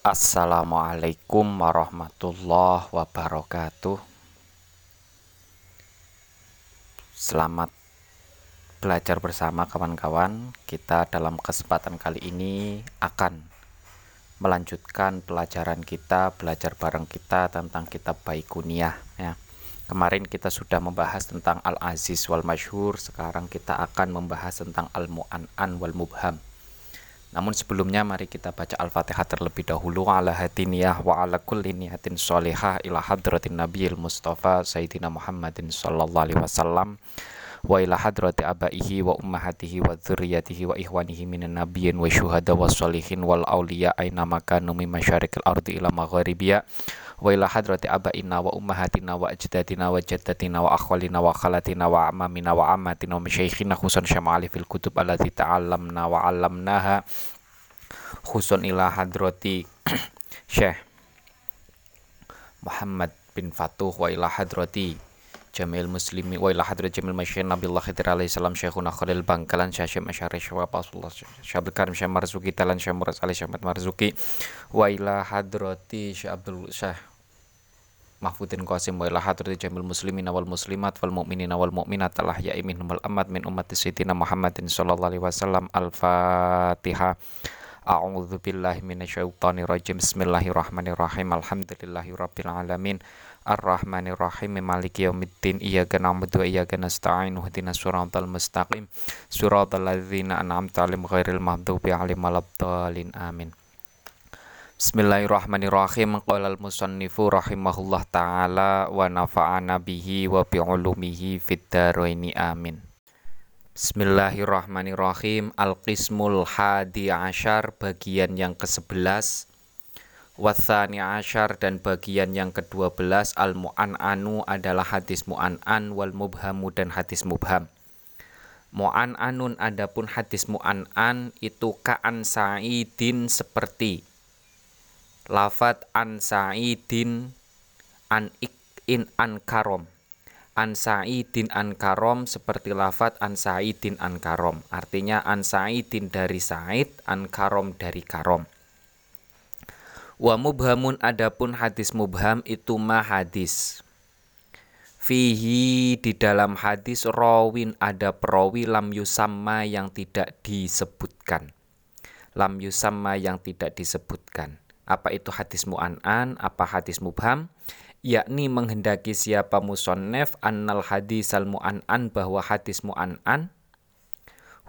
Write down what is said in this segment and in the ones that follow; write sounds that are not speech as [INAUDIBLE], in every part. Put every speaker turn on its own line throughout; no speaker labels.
Assalamualaikum warahmatullahi wabarakatuh. Selamat belajar bersama kawan-kawan. Kita dalam kesempatan kali ini akan melanjutkan pelajaran kita, belajar bareng kita tentang kitab Baikuniyah ya. Kemarin kita sudah membahas tentang Al-Aziz wal Masyhur, sekarang kita akan membahas tentang Al-Mu'an'an wal Mubham. Namun sebelumnya mari kita baca Al-Fatihah terlebih dahulu. Ala hatiniyah wa ala kulli niyatin sholihah ila hadratin nabiyil mustafa sayyidina Muhammadin sallallahu alaihi wasallam wa ila hadrati abaihi wa ummahatihi wa dzurriyyatihi wa ihwanihi minan nabiyyin wa syuhada wa sholihin wal auliya aina makanu min masyariqil ardi ila magharibiya. Wa ila hadrati abaina wa ummahatina wa ajdadina wa jaddatina wa akhwalina wa khalatina wa amamina wa amatina wa masyaikhina [CLEARS THROAT] Syekh Jamil Muslimi wa ila hadrat Jamil Masyin Nabiullah Khidir alaihi salam Syekhuna Khalil Bangkalan Syekh Masyari Syawab Rasulullah Syekh Karim Syekh Marzuki Talan Syekh Muraz Ali Syekh Marzuki wa ila hadrati Syekh Abdul Syekh Mahfudin Qasim wa ila hadrati jamil muslimin wal muslimat wal mu'minin wal mu'minat Allah ya imin wal amat min ummati sayyidina Muhammadin sallallahu alaihi wasallam Al-Fatihah A'udzu billahi minasyaitonir rajim Bismillahirrahmanirrahim. Alhamdulillahi rabbil alamin Ar-Rahmanir Rahim Maliki Yaumiddin Iyyaka na'budu wa iyyaka nasta'in Ihdinas siratal mustaqim Siratal ladzina an'amta 'alaihim ghairil maghdubi 'alaihim waladdallin Amin. Bismillahirrahmanirrahim. Qala al-musannifu rahimahullah ta'ala wa nafa'ana bihi wa bi'ulumihi fid dharaini amin. Bismillahirrahmanirrahim. Al-Qismul Hadi Ashar bagian yang ke-11 Wathani Ashar dan bagian yang ke-12 Al-Mu'an'anu adalah hadis mu'an'an wal mubhamu dan hadis mubham. Mu'an'anun adapun hadis mu'an'an itu ka'an sa'idin seperti lafat an sa'idin an in an karom. An sa'idin an karom seperti lafat an sa'idin an karom. Artinya an sa'idin dari sa'id an karom dari karom wa mubhamun adapun hadis mubham itu ma hadis fihi di dalam hadis rawin ada perawi lam yusamma yang tidak disebutkan lam yusamma yang tidak disebutkan apa itu hadis mu'an'an? Apa hadis mubham? Yakni menghendaki siapa musonnef annal hadis al mu'an'an bahwa hadis mu'an'an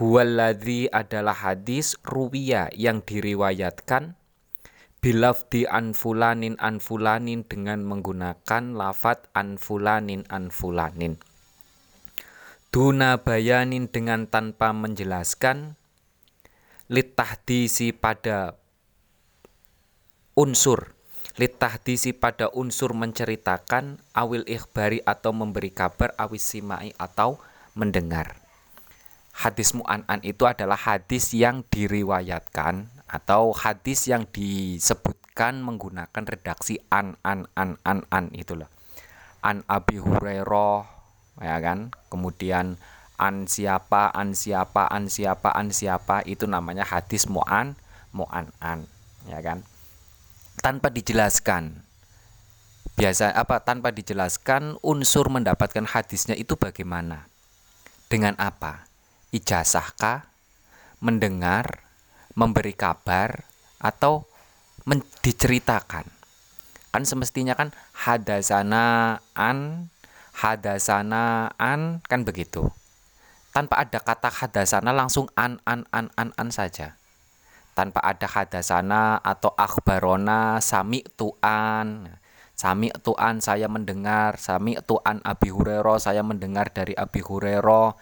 huwaladzi adalah hadis ruwiya yang diriwayatkan bilafdi anfulanin anfulanin dengan menggunakan lafat anfulanin anfulanin duna bayanin dengan tanpa menjelaskan litahdisi pada unsur. Litahdisi pada unsur menceritakan awil ikhbari atau memberi kabar awis simai atau mendengar. Hadis mu'an'an itu adalah hadis yang diriwayatkan atau hadis yang disebutkan menggunakan redaksi an an an an an itulah an Abi Hurairah ya kan kemudian an siapa an siapa an siapa an siapa itu namanya hadis mu'an mu'an'an ya kan tanpa dijelaskan. Biasa apa tanpa dijelaskan unsur mendapatkan hadisnya itu bagaimana? Dengan apa? Ijazahkah? Mendengar? Memberi kabar? Atau diceritakan? Kan semestinya kan hadasana an hadasana an kan begitu. Tanpa ada kata hadasana langsung an an an an an saja tanpa ada hadasana atau akhbarona sami tuan sami tuan saya mendengar sami tuan Abi Hurairah saya mendengar dari Abi Hurairah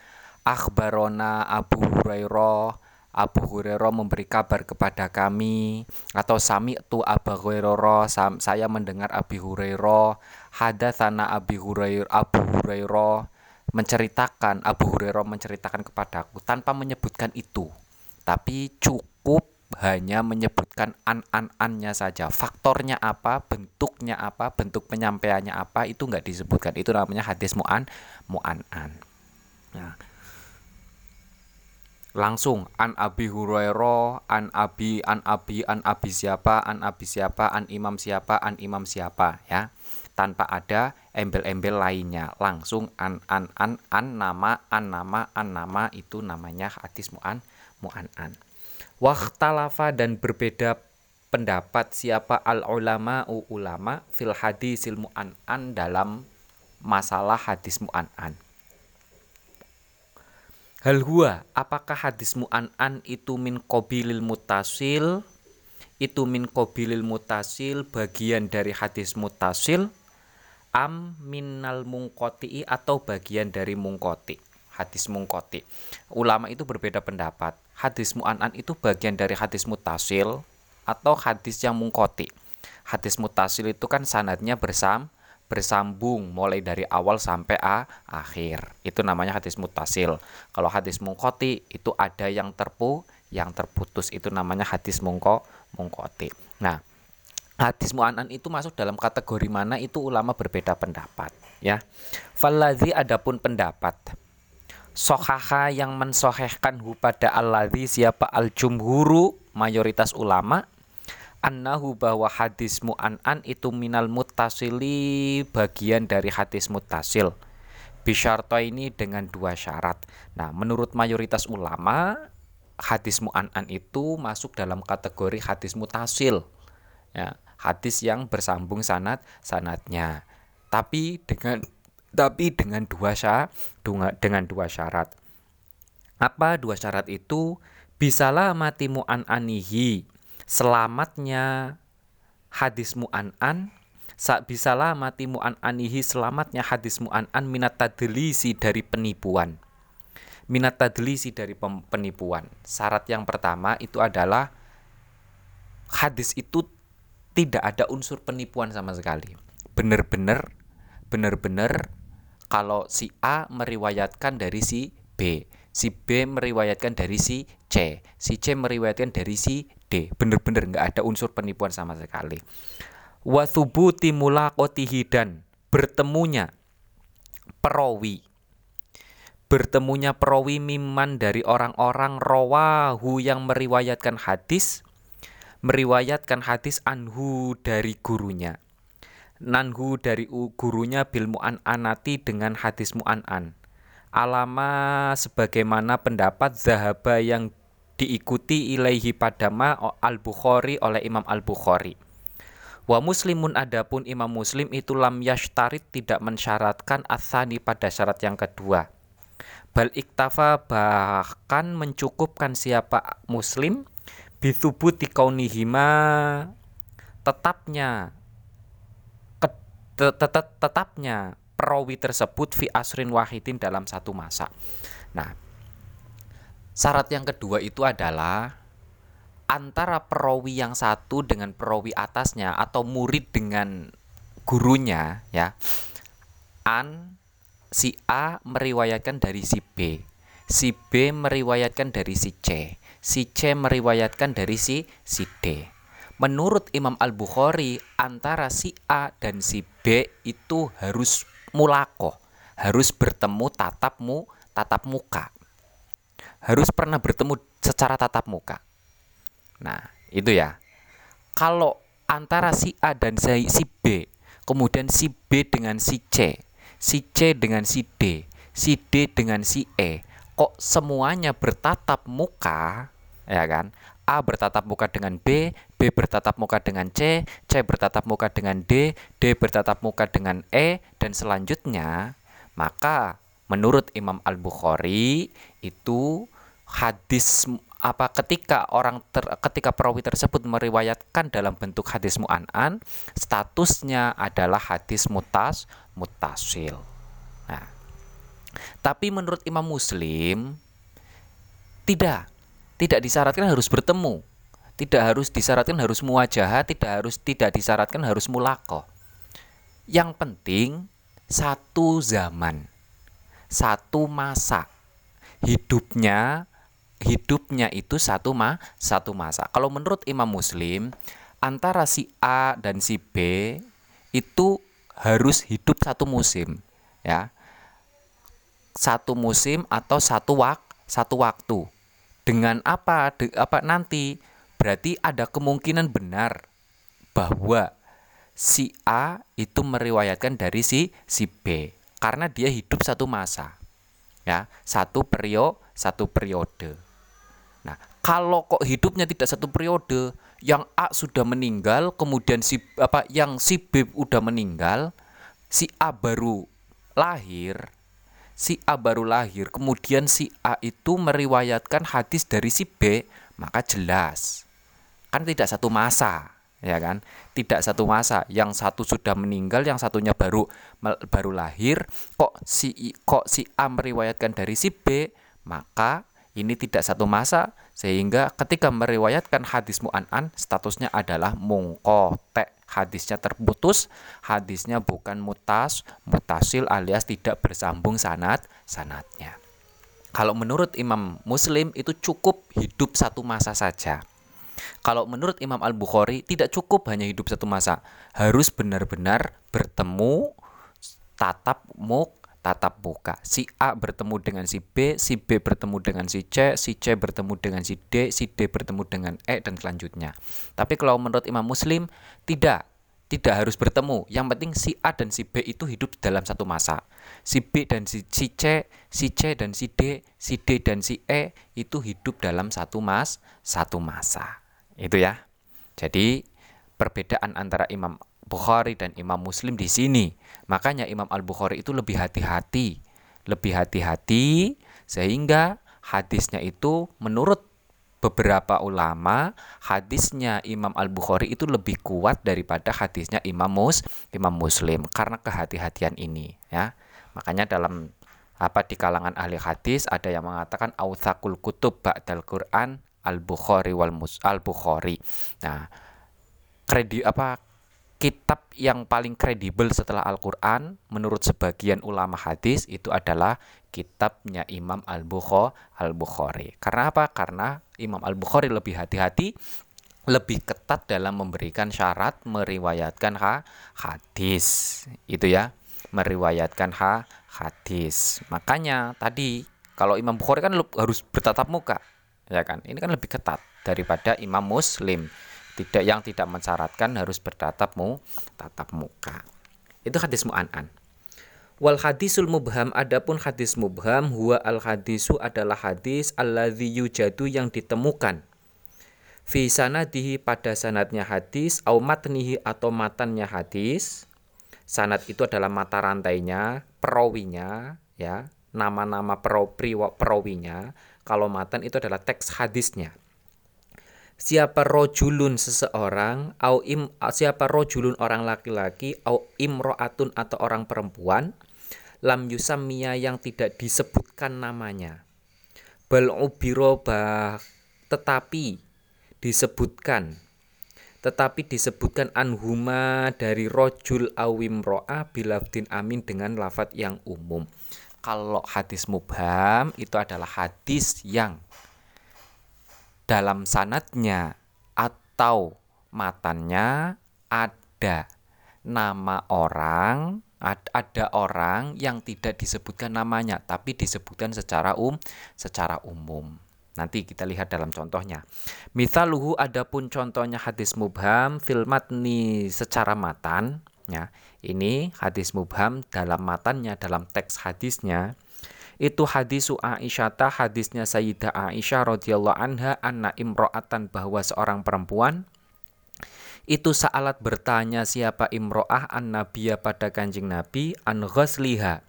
akhbarona Abu Hurairah Abu Hurairah memberi kabar kepada kami atau sami tu Abu Hurairah saya mendengar Abi Hurairah hadatsana Abi Hurairah Abu Hurairah menceritakan Abu Hurairah menceritakan kepadaku tanpa menyebutkan itu tapi cukup hanya menyebutkan an-an-annya saja. Faktornya apa, bentuknya apa, bentuk penyampaiannya apa itu nggak disebutkan. Itu namanya hadis mu'an, mu'an-an. Ya. Langsung an Abi Hurairah, an Abi, an Abi, an Abi siapa, an Abi siapa, an Imam siapa, an Imam siapa ya. Tanpa ada embel-embel lainnya. Langsung an an an an nama, an nama, an nama itu namanya hadis mu'an mu'an an. Waktalafa dan berbeda pendapat siapa al ulama u ulama fil hadisil mu'an an dalam masalah hadis mu'an an. Hal huwa, apakah hadis mu'an'an itu min kobilil mutasil? Itu min kobilil mutasil bagian dari hadis mutasil? Am minal mungkoti atau bagian dari mungkoti? Hadis mungkoti. Ulama itu berbeda pendapat. Hadis mu'an'an itu bagian dari hadis mutasil atau hadis yang mungkoti. Hadis mutasil itu kan sanadnya bersam bersambung mulai dari awal sampai a, akhir. Itu namanya hadis mutasil. Kalau hadis mungkoti itu ada yang terpu, yang terputus itu namanya hadis mungko mungkoti. Nah, hadis mu'anan itu masuk dalam kategori mana itu ulama berbeda pendapat, ya. Faladhi adapun pendapat sohaha yang mensohehkan hu pada alladhi siapa al jumhuru mayoritas ulama annahu bahwa hadis mu'an'an itu minal mutasili bagian dari hadis mutasil bisyarto ini dengan dua syarat. Nah menurut mayoritas ulama hadis mu'an'an itu masuk dalam kategori hadis mutasil. Ya hadis yang bersambung sanat sanatnya tapi dengan tapi dengan dua syarat dengan dua syarat. Apa dua syarat itu? Bisalah mati mu'an'anihi selamatnya. Hadis mu'an'an bisalah mati mu'an'anihi selamatnya hadis mu'an'an minat tadlisi dari penipuan. Minat tadlisi dari penipuan. Syarat yang pertama itu adalah hadis itu tidak ada unsur penipuan sama sekali. Benar-benar benar-benar kalau si A meriwayatkan dari si B si B meriwayatkan dari si C, si C meriwayatkan dari si Bener-bener nggak ada unsur penipuan sama sekali. Wathubuti mulaqotihi dan bertemunya perawi. Bertemunya perawi miman dari orang-orang rawahu yang meriwayatkan hadis meriwayatkan hadis anhu dari gurunya. Nanhu dari gurunya bil mu'an-anati dengan hadis mu'an-an alama sebagaimana pendapat zahaba yang diikuti ilaihi padama al-Bukhari oleh Imam al-Bukhari. Wa muslimun adapun Imam Muslim itu lam yashtarit tidak mensyaratkan asani pada syarat yang kedua. Bal iktafa bahkan mencukupkan siapa muslim bithubuti kaunihima tetapnya tetapnya perawi tersebut fi asrin wahidin dalam satu masa. Nah, syarat yang kedua itu adalah antara perawi yang satu dengan perawi atasnya atau murid dengan gurunya ya. An si A meriwayatkan dari si B, si B meriwayatkan dari si C, si C meriwayatkan dari si si D. Menurut Imam Al-Bukhari, antara si A dan si B itu harus mulako harus bertemu tatapmu tatap muka harus pernah bertemu secara tatap muka. Nah itu ya. Kalau antara si A dan si B kemudian si B dengan si C si C dengan si D si D dengan si E kok semuanya bertatap muka ya kan? A bertatap muka dengan B, B bertatap muka dengan C, C bertatap muka dengan D, D bertatap muka dengan E, dan selanjutnya, maka menurut Imam Al-Bukhari itu hadis apa ketika orang ter, ketika perawi tersebut meriwayatkan dalam bentuk hadis mu'an'an statusnya adalah hadis mutas mutasil. Nah, tapi menurut Imam Muslim tidak tidak disyaratkan harus bertemu tidak harus disyaratkan harus muwajah tidak harus tidak disyaratkan harus mulako yang penting satu zaman satu masa hidupnya hidupnya itu satu ma satu masa. Kalau menurut Imam Muslim antara si A dan si B itu harus hidup satu musim ya. Satu musim atau satu wak satu waktu. Dengan apa? De, apa nanti? Berarti ada kemungkinan benar bahwa si A itu meriwayatkan dari si si B. Karena dia hidup satu masa ya. Satu periode satu periode kalau kok hidupnya tidak satu periode yang A sudah meninggal kemudian si apa yang si B udah meninggal si A baru lahir si A baru lahir kemudian si A itu meriwayatkan hadis dari si B maka jelas. Kan tidak satu masa ya kan? Tidak satu masa. Yang satu sudah meninggal yang satunya baru baru lahir kok si kok si A meriwayatkan dari si B maka ini tidak satu masa sehingga ketika meriwayatkan hadis mu'an'an statusnya adalah mungkote hadisnya terputus hadisnya bukan mutas mutasil alias tidak bersambung sanat sanatnya. Kalau menurut Imam Muslim itu cukup hidup satu masa saja. Kalau menurut Imam Al-Bukhari tidak cukup hanya hidup satu masa, harus benar-benar bertemu tatap muk tatap muka. Si A bertemu dengan si B, si B bertemu dengan si C, si C bertemu dengan si D, si D bertemu dengan E dan selanjutnya. Tapi kalau menurut Imam Muslim tidak tidak harus bertemu. Yang penting si A dan si B itu hidup dalam satu masa. Si B dan si, si C, si C dan si D, si D dan si E itu hidup dalam satu mas, satu masa. Itu ya. Jadi perbedaan antara Imam Bukhari dan Imam Muslim di sini. Makanya Imam Al-Bukhari itu lebih hati-hati, lebih hati-hati sehingga hadisnya itu menurut beberapa ulama hadisnya Imam Al-Bukhari itu lebih kuat daripada hadisnya Imam Mus Imam Muslim karena kehati-hatian ini ya. Makanya dalam apa di kalangan ahli hadis ada yang mengatakan authaqul kutub ba'dal Quran Al-Bukhari wal Mus Al-Bukhari. Nah, kredit apa kitab yang paling kredibel setelah Al-Qur'an menurut sebagian ulama hadis itu adalah kitabnya Imam Al-Bukhari. Karena apa? Karena Imam Al-Bukhari lebih hati-hati lebih ketat dalam memberikan syarat meriwayatkan ha hadis. Itu ya, meriwayatkan ha hadis. Makanya tadi kalau Imam Bukhari kan harus bertatap muka ya kan ini kan lebih ketat daripada imam muslim tidak yang tidak mensyaratkan harus bertatap mu tatap muka. Itu hadis mu'an'an. Wal hadisul mubham adapun hadis mubham huwa al hadisu adalah hadis alladzi yujadu yang ditemukan. Fi sanadihi pada sanatnya hadis au matnihi atau matannya hadis. Sanat itu adalah mata rantainya perawinya ya nama-nama perawinya. Kalau matan itu adalah teks hadisnya. Siapa rojulun seseorang, au im, siapa rojulun orang laki-laki, au imro'atun atau orang perempuan, lam yusammiya yang tidak disebutkan namanya. Bal ubirobah, tetapi disebutkan tetapi disebutkan anhuma dari rojul awim ro'a bilafdin amin dengan lafat yang umum kalau hadis mubham itu adalah hadis yang dalam sanatnya atau matannya ada nama orang ada orang yang tidak disebutkan namanya tapi disebutkan secara um secara umum. Nanti kita lihat dalam contohnya. Misaluhu adapun contohnya hadis mubham fil matni secara matan ya. Ini hadis mubham dalam matannya dalam teks hadisnya itu hadisu Aisyah hadisnya Sayyidah Aisyah radhiyallahu anha anna imro'atan bahwa seorang perempuan itu saalat bertanya siapa imro'ah an nabiya pada kanjeng nabi an ghasliha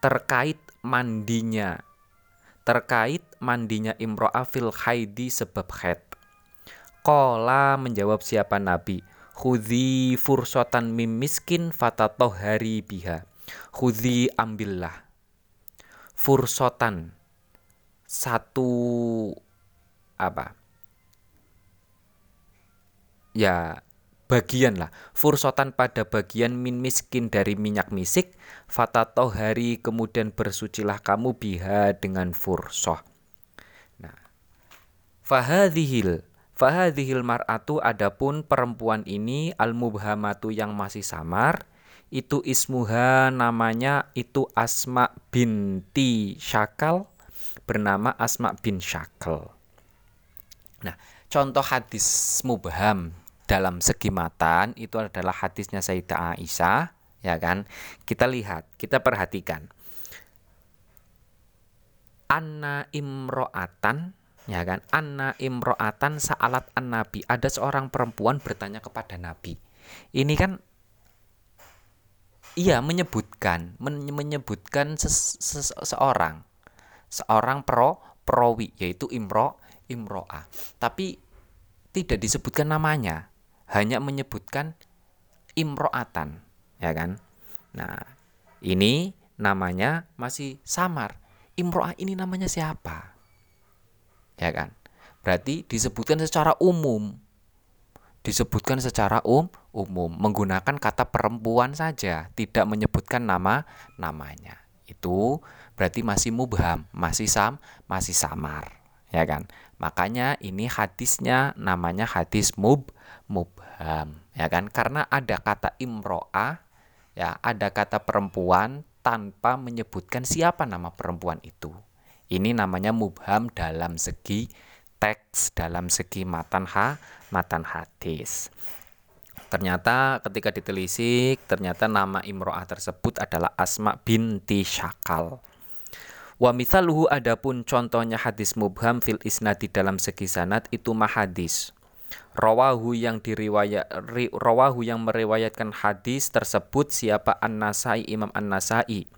terkait mandinya terkait mandinya imro'ah fil haidi sebab haid Kola menjawab siapa nabi Khudhi fursotan mim miskin fatatohari biha. Khudhi ambillah. Fursotan. Satu apa? Ya bagian lah fursotan pada bagian min miskin dari minyak misik fatatohari kemudian bersucilah kamu biha dengan fursoh nah fahadhil Fahadhil mar'atu adapun perempuan ini al-mubhamatu yang masih samar itu ismuha namanya itu Asma binti Syakal bernama Asma bin Syakal. Nah, contoh hadis mubham dalam segi matan itu adalah hadisnya Sayyidah Aisyah, ya kan? Kita lihat, kita perhatikan. Anna imro'atan ya kan anna imro'atan sa'alat an nabi ada seorang perempuan bertanya kepada nabi ini kan iya menyebutkan men menyebutkan seseorang seorang. Pro perawi yaitu imro imro'ah tapi tidak disebutkan namanya hanya menyebutkan imro'atan ya kan? Nah ini namanya masih samar. Imro'ah ini namanya siapa? Ya kan? Berarti disebutkan secara umum. Disebutkan secara um umum menggunakan kata perempuan saja, tidak menyebutkan nama namanya. Itu berarti masih mubham, masih sam, masih samar, ya kan? Makanya ini hadisnya namanya hadis mub mubham, ya kan? Karena ada kata imro'ah, ya, ada kata perempuan tanpa menyebutkan siapa nama perempuan itu. Ini namanya mubham dalam segi teks, dalam segi matan ha, matan hadis. Ternyata ketika ditelisik, ternyata nama imro'ah tersebut adalah Asma binti Syakal. Wa mithaluhu adapun contohnya hadis mubham fil isnadi dalam segi sanad itu mahadis. Rawahu yang diriwayat rawahu yang meriwayatkan hadis tersebut siapa An-Nasai Imam An-Nasai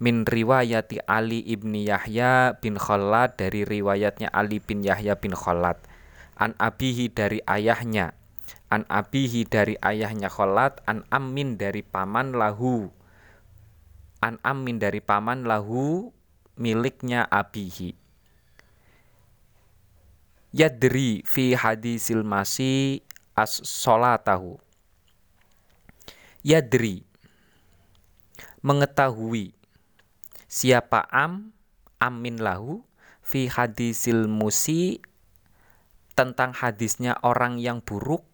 min riwayati Ali ibni Yahya bin Khalad dari riwayatnya Ali bin Yahya bin Khalad. An abihi dari ayahnya. An abihi dari ayahnya Khalad an amin dari paman lahu. An amin dari paman lahu miliknya abihi. Yadri fi hadisil masi as solatahu yadri mengetahui siapa am amin lahu fi hadisil musi tentang hadisnya orang yang buruk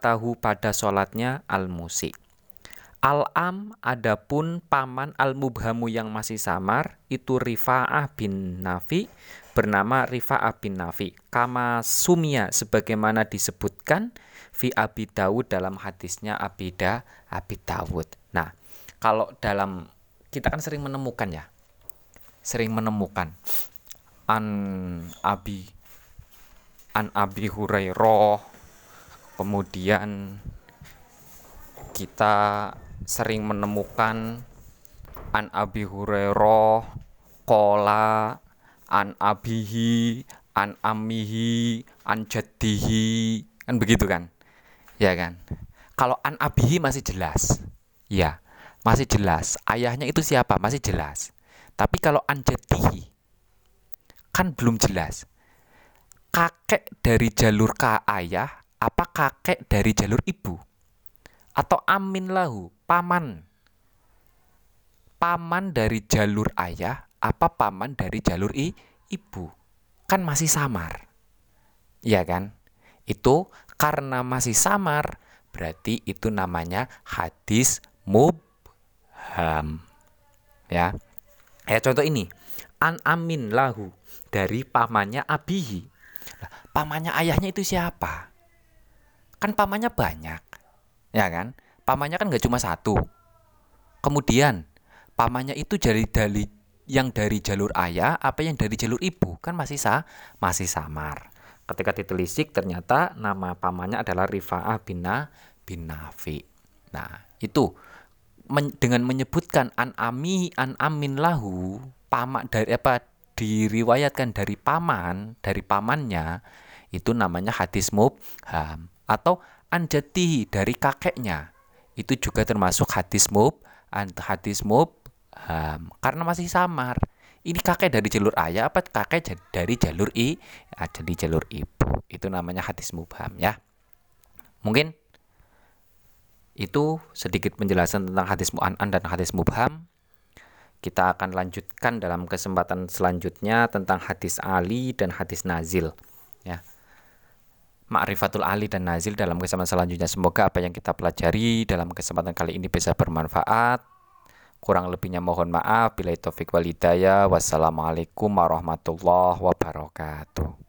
tahu pada solatnya al musi al am adapun paman al mubhamu yang masih samar itu Rifa'ah bin Nafi bernama Rifa'ah bin Nafi. Kama sumia sebagaimana disebutkan fi Abi Dawud dalam hadisnya Abida Abi Dawud. Nah kalau dalam kita kan sering menemukan ya. Sering menemukan. An abi an abi hurairah. Kemudian kita sering menemukan an abi hurairah kola an abihi an amihi an jadihi kan begitu kan? Ya kan? Kalau an abihi masih jelas. Ya masih jelas. Ayahnya itu siapa? Masih jelas. Tapi kalau anjatihi kan belum jelas. Kakek dari jalur ka ayah apa kakek dari jalur ibu? Atau amin lahu, paman. Paman dari jalur ayah apa paman dari jalur i, ibu? Kan masih samar. Iya kan? Itu karena masih samar berarti itu namanya hadis mub ham. Ya. Ya contoh ini. An amin lahu dari pamannya abihi. Nah, pamannya ayahnya itu siapa? Kan pamannya banyak. Ya kan? Pamannya kan gak cuma satu. Kemudian pamannya itu dari dari yang dari jalur ayah apa yang dari jalur ibu kan masih sah masih samar. Ketika ditelisik ternyata nama pamannya adalah Rifa'ah bin, bin Nafi. Nah, itu men, dengan menyebutkan an ami an amin lahu paman dari apa diriwayatkan dari paman dari pamannya itu namanya hadis mubham. Atau anjati dari kakeknya itu juga termasuk hadis mub hadis mubham. Karena masih samar. Ini kakek dari jalur ayah apa kakek dari jalur i jadi jalur ibu. Itu namanya hadis mubham ya. Mungkin itu sedikit penjelasan tentang hadis mu'an'an dan hadis mubham. Kita akan lanjutkan dalam kesempatan selanjutnya tentang hadis Ali dan hadis Nazil. Ya. Ma'rifatul Ali dan Nazil dalam kesempatan selanjutnya. Semoga apa yang kita pelajari dalam kesempatan kali ini bisa bermanfaat. Kurang lebihnya mohon maaf. Bila taufik wal hidayah. Wassalamualaikum warahmatullahi wabarakatuh.